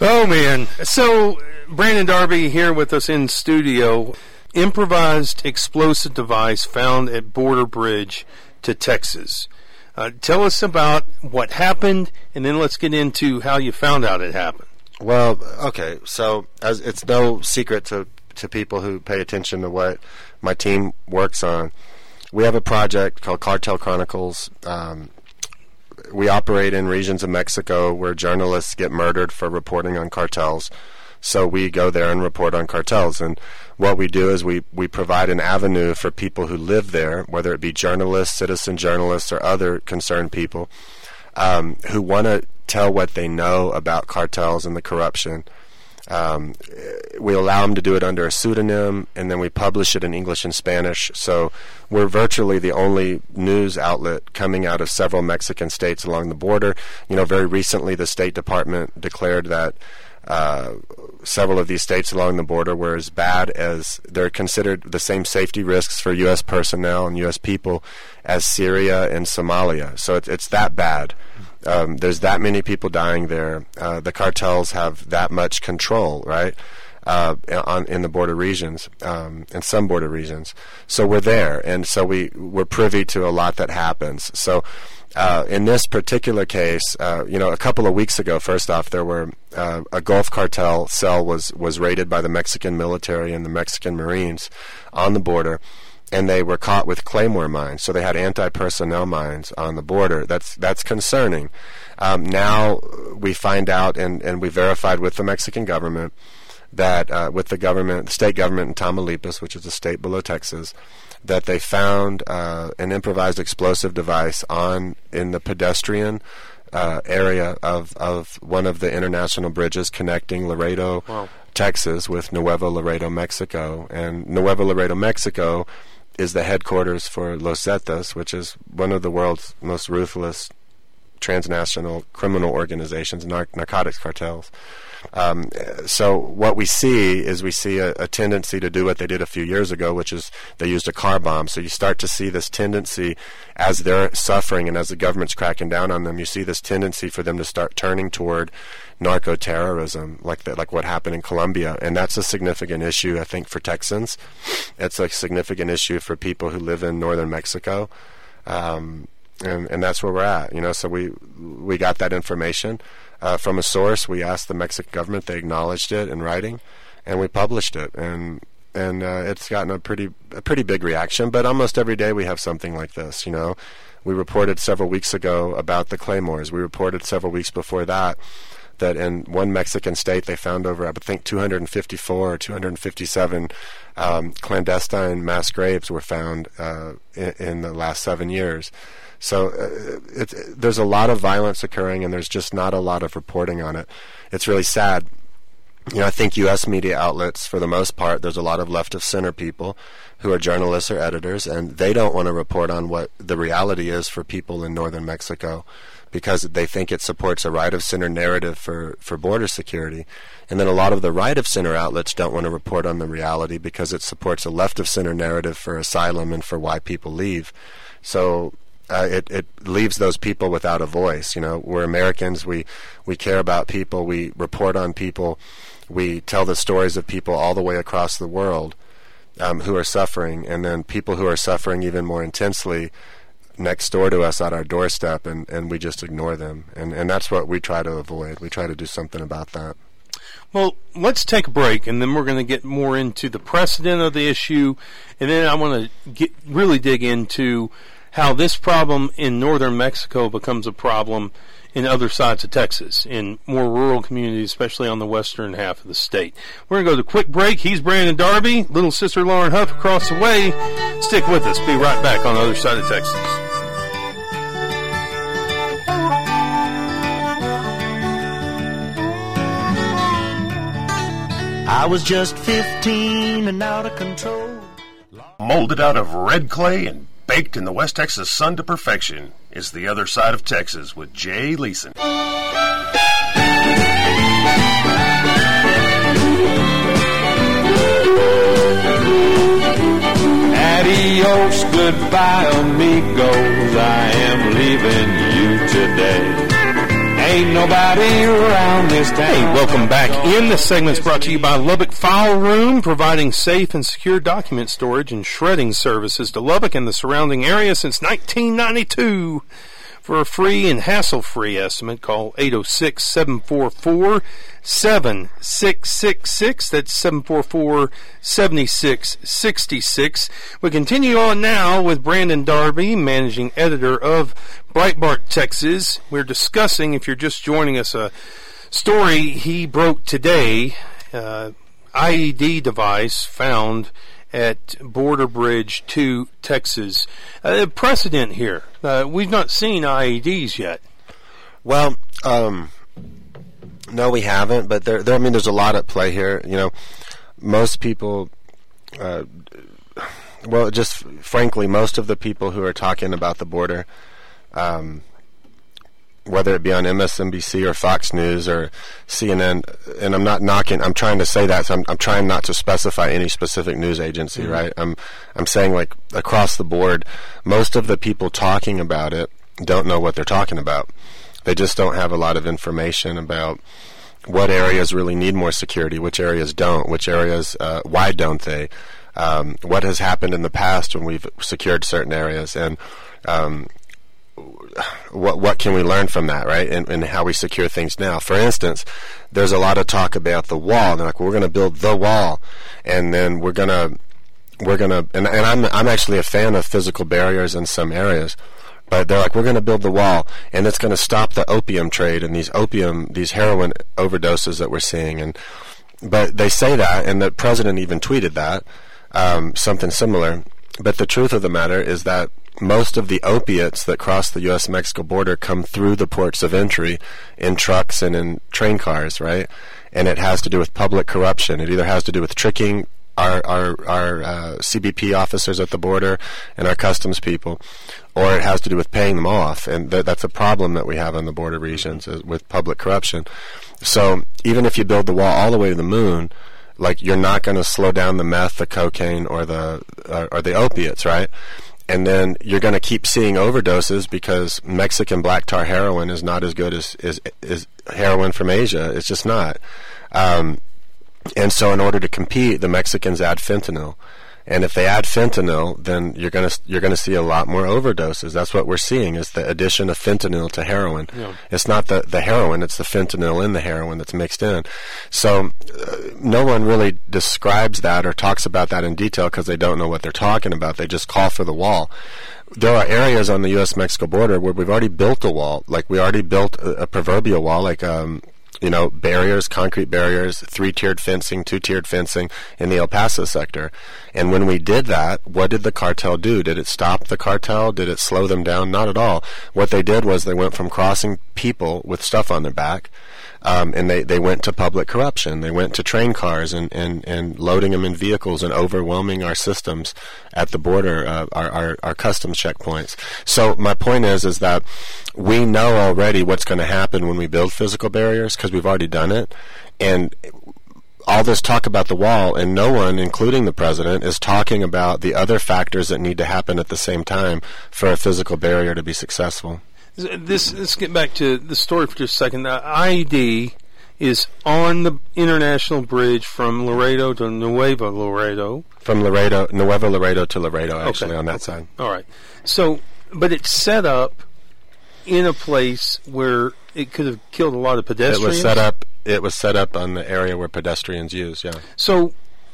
Oh man! So Brandon Darby here with us in studio. Improvised explosive device found at border bridge to Texas. Uh, tell us about what happened, and then let's get into how you found out it happened. Well, okay, so as it's no secret to to people who pay attention to what my team works on. We have a project called Cartel Chronicles. Um, we operate in regions of Mexico where journalists get murdered for reporting on cartels. So we go there and report on cartels. And what we do is we, we provide an avenue for people who live there, whether it be journalists, citizen journalists, or other concerned people, um, who want to tell what they know about cartels and the corruption. Um, we allow them to do it under a pseudonym, and then we publish it in English and Spanish. So we're virtually the only news outlet coming out of several Mexican states along the border. You know, very recently the State Department declared that uh, several of these states along the border were as bad as they're considered the same safety risks for U.S. personnel and U.S. people as Syria and Somalia. So it's, it's that bad. Um, there's that many people dying there. Uh, the cartels have that much control, right? Uh, on, in the border regions, um, in some border regions. So we're there, and so we we're privy to a lot that happens. So uh, in this particular case, uh, you know, a couple of weeks ago, first off, there were uh, a Gulf cartel cell was was raided by the Mexican military and the Mexican Marines on the border, and they were caught with claymore mines. So they had anti-personnel mines on the border. That's that's concerning. Um, now we find out, and and we verified with the Mexican government that uh, with the government, the state government in Tamaulipas, which is a state below Texas that they found uh, an improvised explosive device on in the pedestrian uh, area of, of one of the international bridges connecting Laredo, wow. Texas, with Nuevo Laredo, Mexico. And Nuevo Laredo, Mexico, is the headquarters for Los Zetas, which is one of the world's most ruthless transnational criminal organizations, nar- narcotics cartels. Um, so what we see is we see a, a, tendency to do what they did a few years ago, which is they used a car bomb. So you start to see this tendency as they're suffering and as the government's cracking down on them. You see this tendency for them to start turning toward narco terrorism, like that, like what happened in Colombia, and that's a significant issue, I think, for Texans. It's a significant issue for people who live in northern Mexico. Um, and, and that's where we're at, you know. So we we got that information uh, from a source. We asked the Mexican government; they acknowledged it in writing, and we published it. And and uh, it's gotten a pretty a pretty big reaction. But almost every day we have something like this. You know, we reported several weeks ago about the claymores. We reported several weeks before that that in one Mexican state they found over, I think, 254 or 257 um, clandestine mass graves were found uh, in, in, the last seven years. So uh, there's a lot of violence occurring, and there's just not a lot of reporting on it. It's really sad. You know, I think U.S. media outlets, for the most part, there's a lot of left of center people who are journalists or editors, and they don't want to report on what the reality is for people in northern Mexico because they think it supports a right of center narrative for, for border security. And then a lot of the right of center outlets don't want to report on the reality because it supports a left of center narrative for asylum and for why people leave. So uh, it it leaves those people without a voice. You know, we're Americans. We we care about people. We report on people. We tell the stories of people all the way across the world um, who are suffering, and then people who are suffering even more intensely next door to us at our doorstep, and, and we just ignore them. And and that's what we try to avoid. We try to do something about that. Well, let's take a break, and then we're going to get more into the precedent of the issue, and then I want to get really dig into how this problem in northern Mexico becomes a problem in other sides of Texas, in more rural communities, especially on the western half of the state. We're going to go to a quick break. He's Brandon Darby, little sister Lauren Huff across the way. Stick with us. Be right back on the other side of Texas. I was just 15 and out of control. Molded out of red clay and baked in the West Texas sun to perfection is The Other Side of Texas with Jay Leeson. Adios, goodbye, amigos. I am leaving you today. Ain't nobody around this town. Hey, welcome back in. This segment's brought to you by Lubbock File Room, providing safe and secure document storage and shredding services to Lubbock and the surrounding area since 1992. For a free and hassle-free estimate, call 806-744-7666. That's 744-7666. We continue on now with Brandon Darby, managing editor of Breitbart, Texas. We're discussing, if you're just joining us, a story he broke today. Uh, IED device found at Border Bridge 2, Texas. Uh, precedent here. Uh, we've not seen IEDs yet. Well, um, no, we haven't. But there, there, I mean, there's a lot at play here. You know, most people, uh, well, just frankly, most of the people who are talking about the border, um, whether it be on MSNBC or Fox News or CNN, and I'm not knocking. I'm trying to say that. So I'm, I'm trying not to specify any specific news agency, Mm-hmm. right? I'm I'm saying like across the board, most of the people talking about it don't know what they're talking about. They just don't have a lot of information about what areas really need more security, which areas don't, which areas uh, why don't they, um, what has happened in the past when we've secured certain areas, and um, what what can we learn from that, right? And, and how we secure things now. For instance, there's a lot of talk about the wall. They're like, we're going to build the wall, and then we're going to we're going to and, and I'm I'm actually a fan of physical barriers in some areas. But they're like, we're going to build the wall, and it's going to stop the opium trade and these opium, these heroin overdoses that we're seeing. And but they say that, and the president even tweeted that, um, something similar. But the truth of the matter is that most of the opiates that cross the U.S. Mexico border come through the ports of entry in trucks and in train cars, right? And it has to do with public corruption. It either has to do with tricking our our, our uh, CBP officers at the border and our customs people, or it has to do with paying them off, and th- that's a problem that we have in the border regions is with public corruption. So even if you build the wall all the way to the moon, like you're not going to slow down the meth, the cocaine, or the or, or the opiates, right? And then you're going to keep seeing overdoses because Mexican black tar heroin is not as good as is is heroin from Asia. It's just not. Um, and so, in order to compete, the Mexicans add fentanyl. And if they add fentanyl, then you're gonna you're gonna see a lot more overdoses. That's what we're seeing is the addition of fentanyl to heroin. It's not the the heroin; it's the fentanyl in the heroin that's mixed in. So uh, no one really describes that or talks about that in detail because they don't know what they're talking about. They just call for the wall. There are areas on the U.S.-Mexico border where we've already built a wall, like we already built a, a proverbial wall, like um, you know, barriers, concrete barriers, three tiered fencing, two tiered fencing in the El Paso sector. And when we did that, what did the cartel do? Did it stop the cartel? Did it slow them down? Not at all. What they did was they went from crossing people with stuff on their back. Um, and they, they went to public corruption. They went to train cars and, and, and loading them in vehicles and overwhelming our systems at the border, uh, our, our, our customs checkpoints. So my point is, is that we know already what's going to happen when we build physical barriers because we've already done it. And all this talk about the wall, and no one, including the president, is talking about the other factors that need to happen at the same time for a physical barrier to be successful. This let's get back to the story for just a second. The IED is on the international bridge from Laredo to Nuevo Laredo. From Laredo, Nuevo Laredo to Laredo, actually, Okay. on that side. All right. So, but it's set up in a place where it could have killed a lot of pedestrians. It was set up. It was set up on the area where pedestrians use. Yeah. So,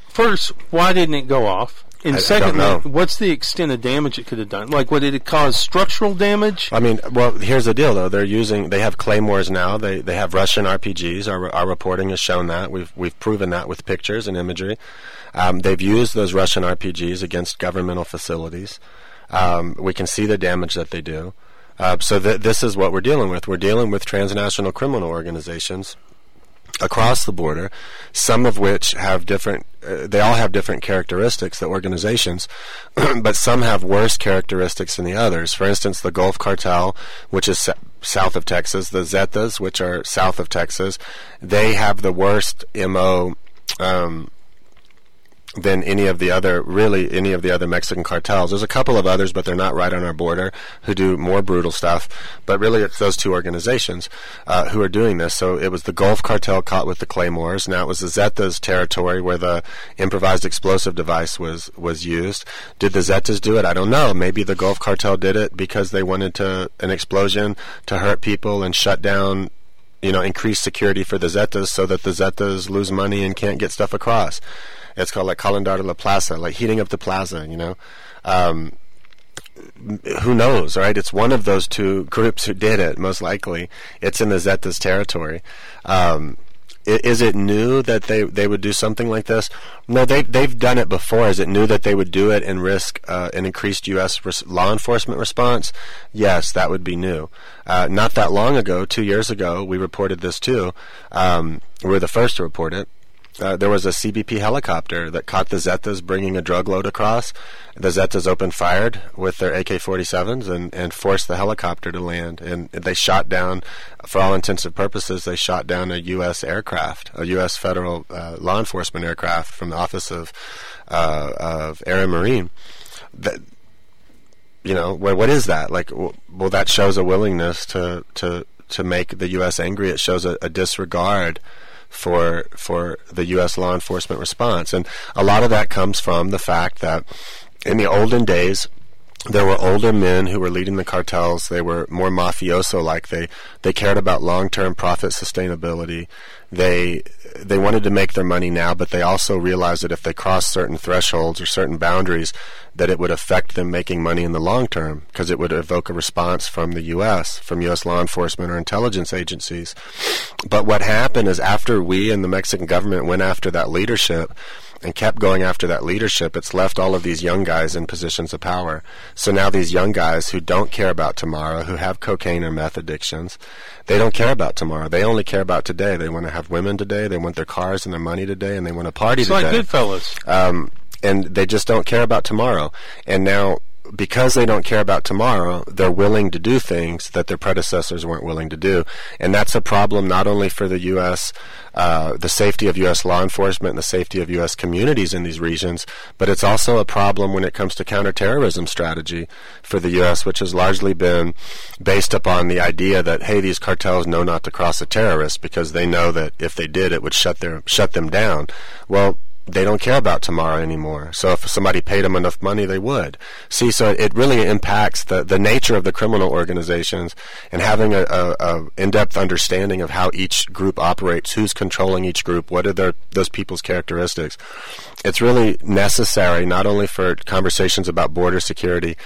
first, why didn't it go off? And I- I secondly, know. what's the extent of damage it could have done? Like, what did it cause structural damage? I mean, well, here's the deal though. They're using. They have claymores now. They they have Russian RPGs. Our our reporting has shown that. We've we've proven that with pictures and imagery. Um, they've used those Russian RPGs against governmental facilities. Um, we can see the damage that they do. Uh, so th- this is what we're dealing with. We're dealing with transnational criminal organizations across the border, some of which have different, uh, they all have different characteristics, the organizations, but some have worse characteristics than the others. For instance, the Gulf Cartel, which is south of Texas, the Zetas, which are south of Texas, they have the worst MO. Um, than any of the other, really any of the other Mexican cartels. There's a couple of others, but they're not right on our border who do more brutal stuff. But really, it's those two organizations uh, who are doing this. So it was the Gulf cartel caught with the claymores. Now it was the Zetas territory where the improvised explosive device was was used. Did the Zetas do it? I don't know. Maybe the Gulf cartel did it because they wanted to an explosion to hurt people and shut down you know, increase security for the Zetas so that the Zetas lose money and can't get stuff across. It's called like calentar de la plaza, like heating up the plaza, you know. Um, who knows, right? It's one of those two groups who did it, most likely. It's in the Zetas territory. Um, is it new that they, they would do something like this? No, they they've done it before. Is it new that they would do it and risk uh, an increased U.S. Res- law enforcement response? Yes, that would be new. Uh, not that long ago, two years ago, we reported this too. Um, we were the first to report it. Uh, there was a CBP helicopter that caught the Zetas bringing a drug load across. The Zetas opened fired with their AK-47s and, and forced the helicopter to land. And they shot down, for all intensive purposes, they shot down a U.S. aircraft, a U.S. federal uh, law enforcement aircraft from the Office of uh, of Air and Marine. That, you know, what, what is that? Like, well, that shows a willingness to to to make the U.S. angry. It shows a, a disregard for for the U.S. law enforcement response, and a lot of that comes from the fact that in the olden days there were older men who were leading the cartels. They were more mafioso like. They they cared about long term profit sustainability. They they wanted to make their money now, but they also realized that if they crossed certain thresholds or certain boundaries, that it would affect them making money in the long term because it would evoke a response from the U.S., from U.S. law enforcement or intelligence agencies. But what happened is after we and the Mexican government went after that leadership, and kept going after that leadership, it's left all of these young guys in positions of power. So now these young guys who don't care about tomorrow, who have cocaine or meth addictions, they don't care about tomorrow. They only care about today. They want to have women today. They want their cars and their money today, and they want to party today. it's today. like Goodfellas. Um, and they just don't care about tomorrow. And now because they don't care about tomorrow, they're willing to do things that their predecessors weren't willing to do. And that's a problem not only for the U.S., uh, the safety of U.S. law enforcement and the safety of U.S. communities in these regions, but it's also a problem when it comes to counterterrorism strategy for the U.S., which has largely been based upon the idea that, hey, these cartels know not to cross a terrorist because they know that if they did, it would shut their shut them down. Well, they don't care about tomorrow anymore. So if somebody paid them enough money, they would. See, so it really impacts the, the nature of the criminal organizations and having a, a, a in-depth understanding of how each group operates, who's controlling each group, what are their, those people's characteristics. It's really necessary not only for conversations about border security,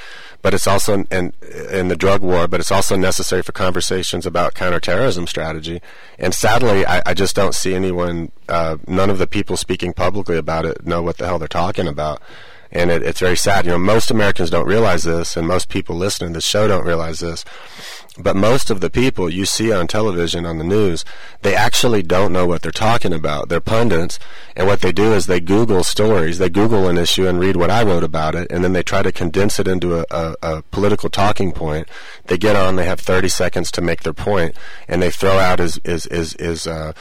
but it's also in, in the drug war, but it's also necessary for conversations about counterterrorism strategy. And sadly, I, I just don't see anyone, uh, none of the people speaking publicly about it know what the hell they're talking about. And it, it's very sad. You know, most Americans don't realize this, and most people listening to this show don't realize this. But most of the people you see on television, on the news, they actually don't know what they're talking about. They're pundits, and what they do is they Google stories. They Google an issue and read what I wrote about it, and then they try to condense it into a, a, a political talking point. They get on, they have 30 seconds to make their point, and they throw out as, as, as, as uh,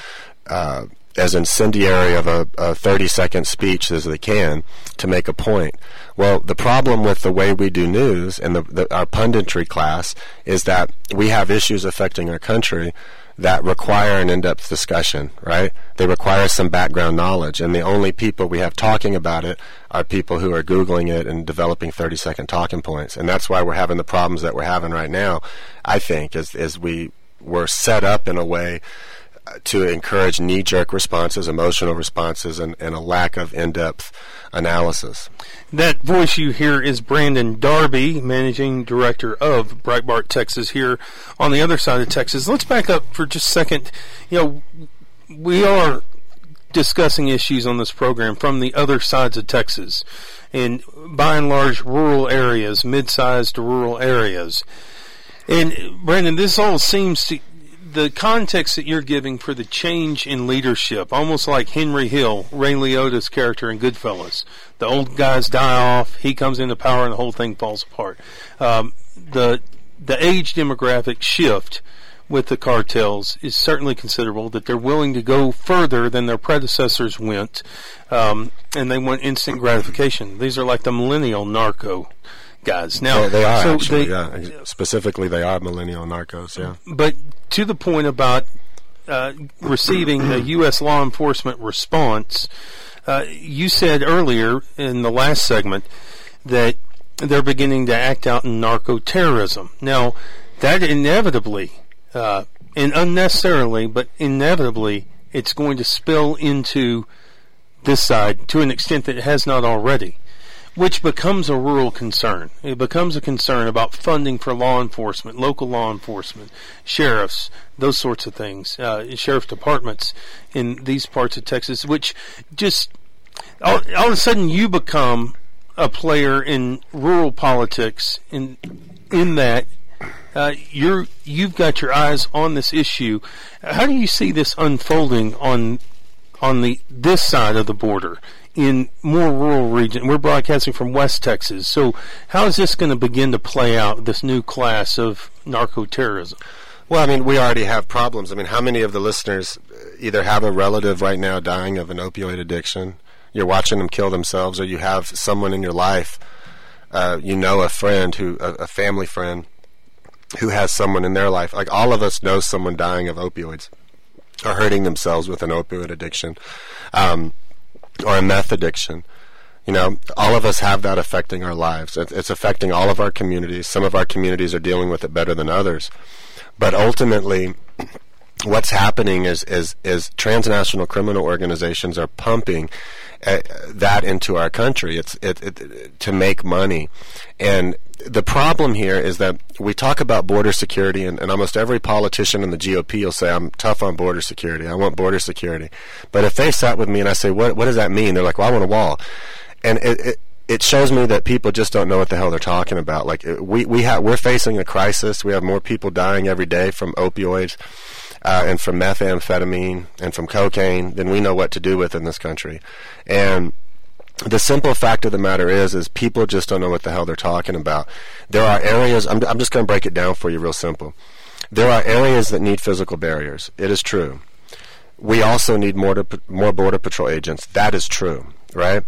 uh, as incendiary of a, a 30 second speech as they can to make a point. Well, the problem with the way we do news and the, the, our punditry class is that we have issues affecting our country that require an in-depth discussion, right? They require some background knowledge, and the only people we have talking about it are people who are googling it and developing 30-second talking points, and that's why we're having the problems that we're having right now. I think is is we were set up in a way to encourage knee-jerk responses, emotional responses, and, and a lack of in-depth analysis. That voice you hear is Brandon Darby, managing director of Breitbart Texas here on the other side of Texas. Let's back up for just a second. You know, we are discussing issues on this program from the other sides of Texas, and by and large, rural areas, mid-sized rural areas. And Brandon, this all seems to the context that you're giving for the change in leadership, almost like Henry Hill, Ray Liotta's character in Goodfellas. The old guys die off, he comes into power, and the whole thing falls apart. Um, the the age demographic shift with the cartels is certainly considerable. That they're willing to go further than their predecessors went, um, and they want instant gratification. These are like the millennial narco guys. Now They, they are so actually, they- yeah. Specifically, they are millennial narcos. Yeah. but to the point about uh, receiving a U.S. law enforcement response, uh, you said earlier in the last segment that they're beginning to act out in narco terrorism. Now, that inevitably, uh, and unnecessarily, but inevitably, it's going to spill into this side to an extent that it has not already which becomes a rural concern. It becomes a concern about funding for law enforcement, local law enforcement, sheriffs, those sorts of things, uh, sheriff departments in these parts of Texas, which just all, all of a sudden you become a player in rural politics in in that uh, you're you've got your eyes on this issue. How do you see this unfolding on on the this side of the border in more rural region? We're broadcasting from West Texas, so how is this going to begin to play out? This new class of narco terrorism. Well, I mean, we already have problems. I mean, how many of the listeners uh, either have a relative right now dying of an opioid addiction, you're watching them kill themselves, or you have someone in your life, uh, you know, a friend who, a, a family friend, who has someone in their life. Like all of us know someone dying of opioids or hurting themselves with an opioid addiction, um, or a meth addiction. You know, all of us have that affecting our lives. It's affecting all of our communities. Some of our communities are dealing with it better than others. But ultimately, what's happening is is is transnational criminal organizations are pumping uh, that into our country. It's it, it to make money, and the problem here is that we talk about border security, and, and almost every politician in the GOP will say, "I'm tough on border security. I want border security." But if they sat with me and I say, "What what does that mean?" They're like, "Well, I want a wall," and it, it it shows me that people just don't know what the hell they're talking about. Like we we have we're facing a crisis. We have more people dying every day from opioids uh, and from methamphetamine and from cocaine than we know what to do with in this country. And the simple fact of the matter is, is people just don't know what the hell they're talking about. There are areas. I'm I'm just going to break it down for you real simple. There are areas that need physical barriers. It is true. We also need more to, more border patrol agents. That is true right?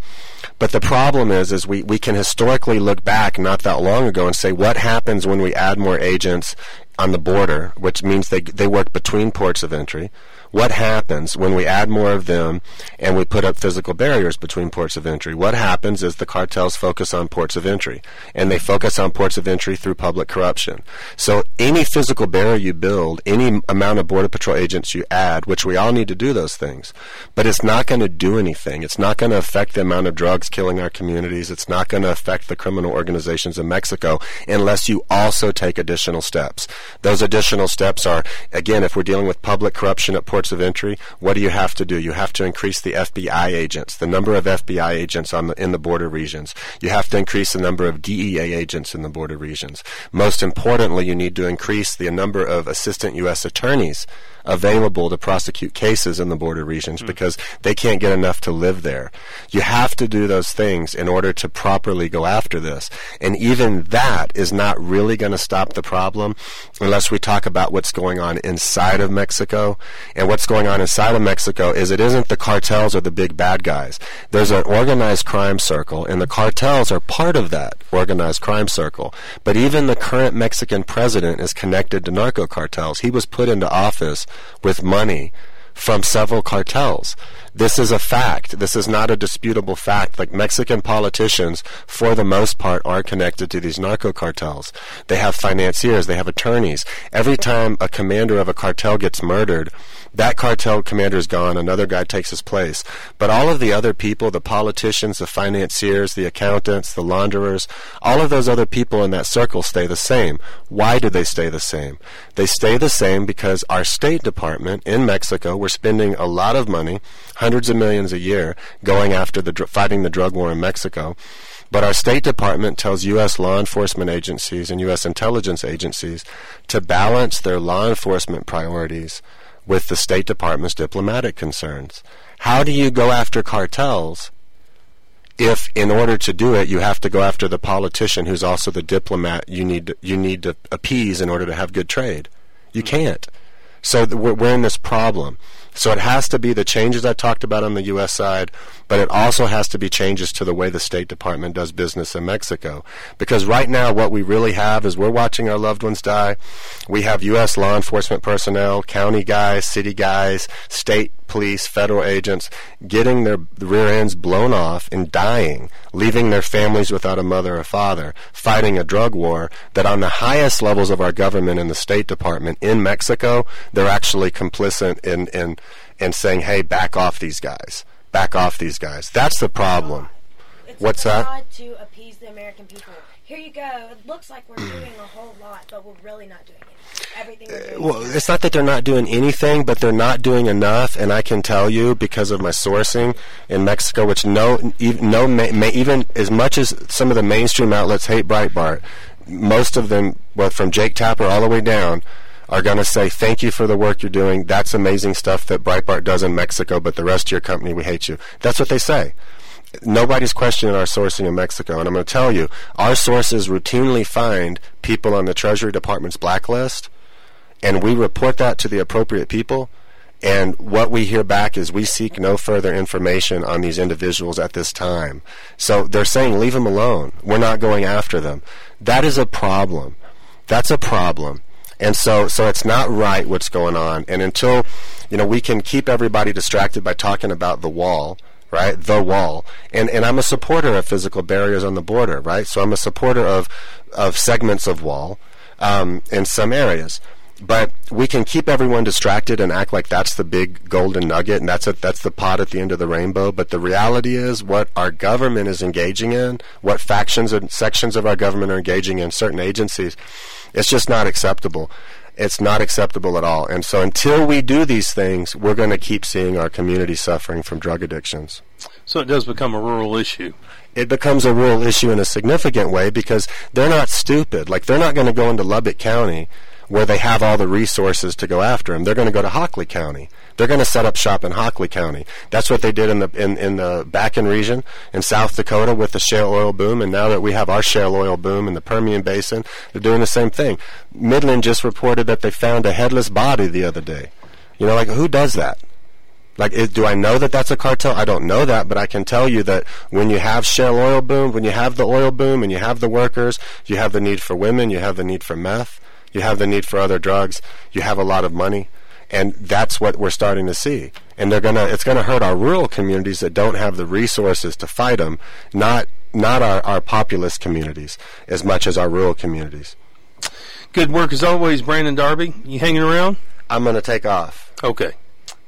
But the problem is, is we, we can historically look back not that long ago and say, what happens when we add more agents on the border, which means they, they work between ports of entry? What happens when we add more of them and we put up physical barriers between ports of entry? What happens is the cartels focus on ports of entry, and they focus on ports of entry through public corruption. So any physical barrier you build, any amount of border patrol agents you add, which we all need to do those things, but it's not going to do anything. It's not going to affect the amount of drugs killing our communities. It's not going to affect the criminal organizations in Mexico unless you also take additional steps. Those additional steps are, again, if we're dealing with public corruption at ports of entry, what do you have to do? You have to increase the FBI agents, the number of FBI agents on the, in the border regions. You have to increase the number of DEA agents in the border regions. Most importantly, you need to increase the number of assistant U.S. attorneys available to prosecute cases in the border regions hmm. because they can't get enough to live there. You have to do those things in order to properly go after this. And even that is not really going to stop the problem unless we talk about what's going on inside of Mexico. And what's going on inside of Mexico is it isn't the cartels or the big bad guys. There's an organized crime circle, and the cartels are part of that organized crime circle. But even the current Mexican president is connected to narco cartels. He was put into office with money from several cartels. This is a fact. This is not a disputable fact. Like Mexican politicians, for the most part, are connected to these narco cartels. They have financiers, they have attorneys. Every time a commander of a cartel gets murdered, that cartel commander is gone, another guy takes his place. But all of the other people, the politicians, the financiers, the accountants, the launderers, all of those other people in that circle stay the same. Why do they stay the same? They stay the same because our State Department in Mexico, we're spending a lot of money, hundreds of millions a year, going after the fighting the drug war in Mexico. But our State Department tells U.S. law enforcement agencies and U.S. intelligence agencies to balance their law enforcement priorities with the State Department's diplomatic concerns. How do you go after cartels if, in order to do it, you have to go after the politician who's also the diplomat you need to, you need to appease in order to have good trade? You hmm. can't. So we're, in this problem. So it has to be the changes I talked about on the U.S. side, but it also has to be changes to the way the State Department does business in Mexico. Because right now, what we really have is we're watching our loved ones die. We have U.S. law enforcement personnel, county guys, city guys, state police, federal agents getting their rear ends blown off and dying, leaving their families without a mother or father, fighting a drug war that on the highest levels of our government in the State Department in Mexico, they're actually complicit in, in, in saying, hey, back off these guys. Back off these guys. That's the problem. It's What's a that? to appease the American people. Here you go. It looks like we're mm. doing a whole lot, but we're really not doing anything. Everything. Uh, well, it's not that they're not doing anything, but they're not doing enough. And I can tell you because of my sourcing in Mexico, which no, no, even as much as some of the mainstream outlets hate Breitbart, most of them, well, from Jake Tapper all the way down, are going to say thank you for the work you're doing. That's amazing stuff that Breitbart does in Mexico, but the rest of your company, we hate you. That's what they say nobody's questioning our sourcing in Mexico. And I'm going to tell you, our sources routinely find people on the Treasury Department's blacklist, and we report that to the appropriate people. And what we hear back is we seek no further information on these individuals at this time. So they're saying leave them alone. We're not going after them. That is a problem. That's a problem. And so, so it's not right what's going on. And until, you know, we can keep everybody distracted by talking about the wall, right? The wall. And, and I'm a supporter of physical barriers on the border, right? So I'm a supporter of, of segments of wall, um, in some areas. But we can keep everyone distracted and act like that's the big golden nugget and that's a, that's the pot at the end of the rainbow. But the reality is, what our government is engaging in, what factions and sections of our government are engaging in, certain agencies, it's just not acceptable. It's not acceptable at all. And so until we do these things, we're going to keep seeing our community suffering from drug addictions So it does become a rural issue. it becomes a rural issue in a significant way because they're not stupid. Like they're not going to go into Lubbock County where they have all the resources to go after them. They're going to go to Hockley County. They're going to set up shop in Hockley County. That's what they did in the in, in the Bakken region in South Dakota with the shale oil boom, and now that we have our shale oil boom in the Permian Basin, they're doing the same thing. Midland just reported that they found a headless body the other day. You know, like who does that? Like, is, do I know that that's a cartel? I don't know that, but I can tell you that when you have shale oil boom, when you have the oil boom, and you have the workers, you have the need for women, you have the need for meth, you have the need for other drugs, you have a lot of money, and that's what we're starting to see. And they're gonna, it's gonna hurt our rural communities that don't have the resources to fight them, not not our, our populous communities as much as our rural communities. Good work as always, Brandon Darby. You hanging around? I'm gonna take off. Okay.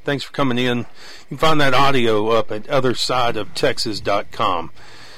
Thanks for coming in. You can find that audio up at othersideoftexas.com.